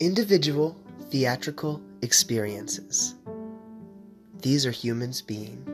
individual theatrical experiences. These are humans being.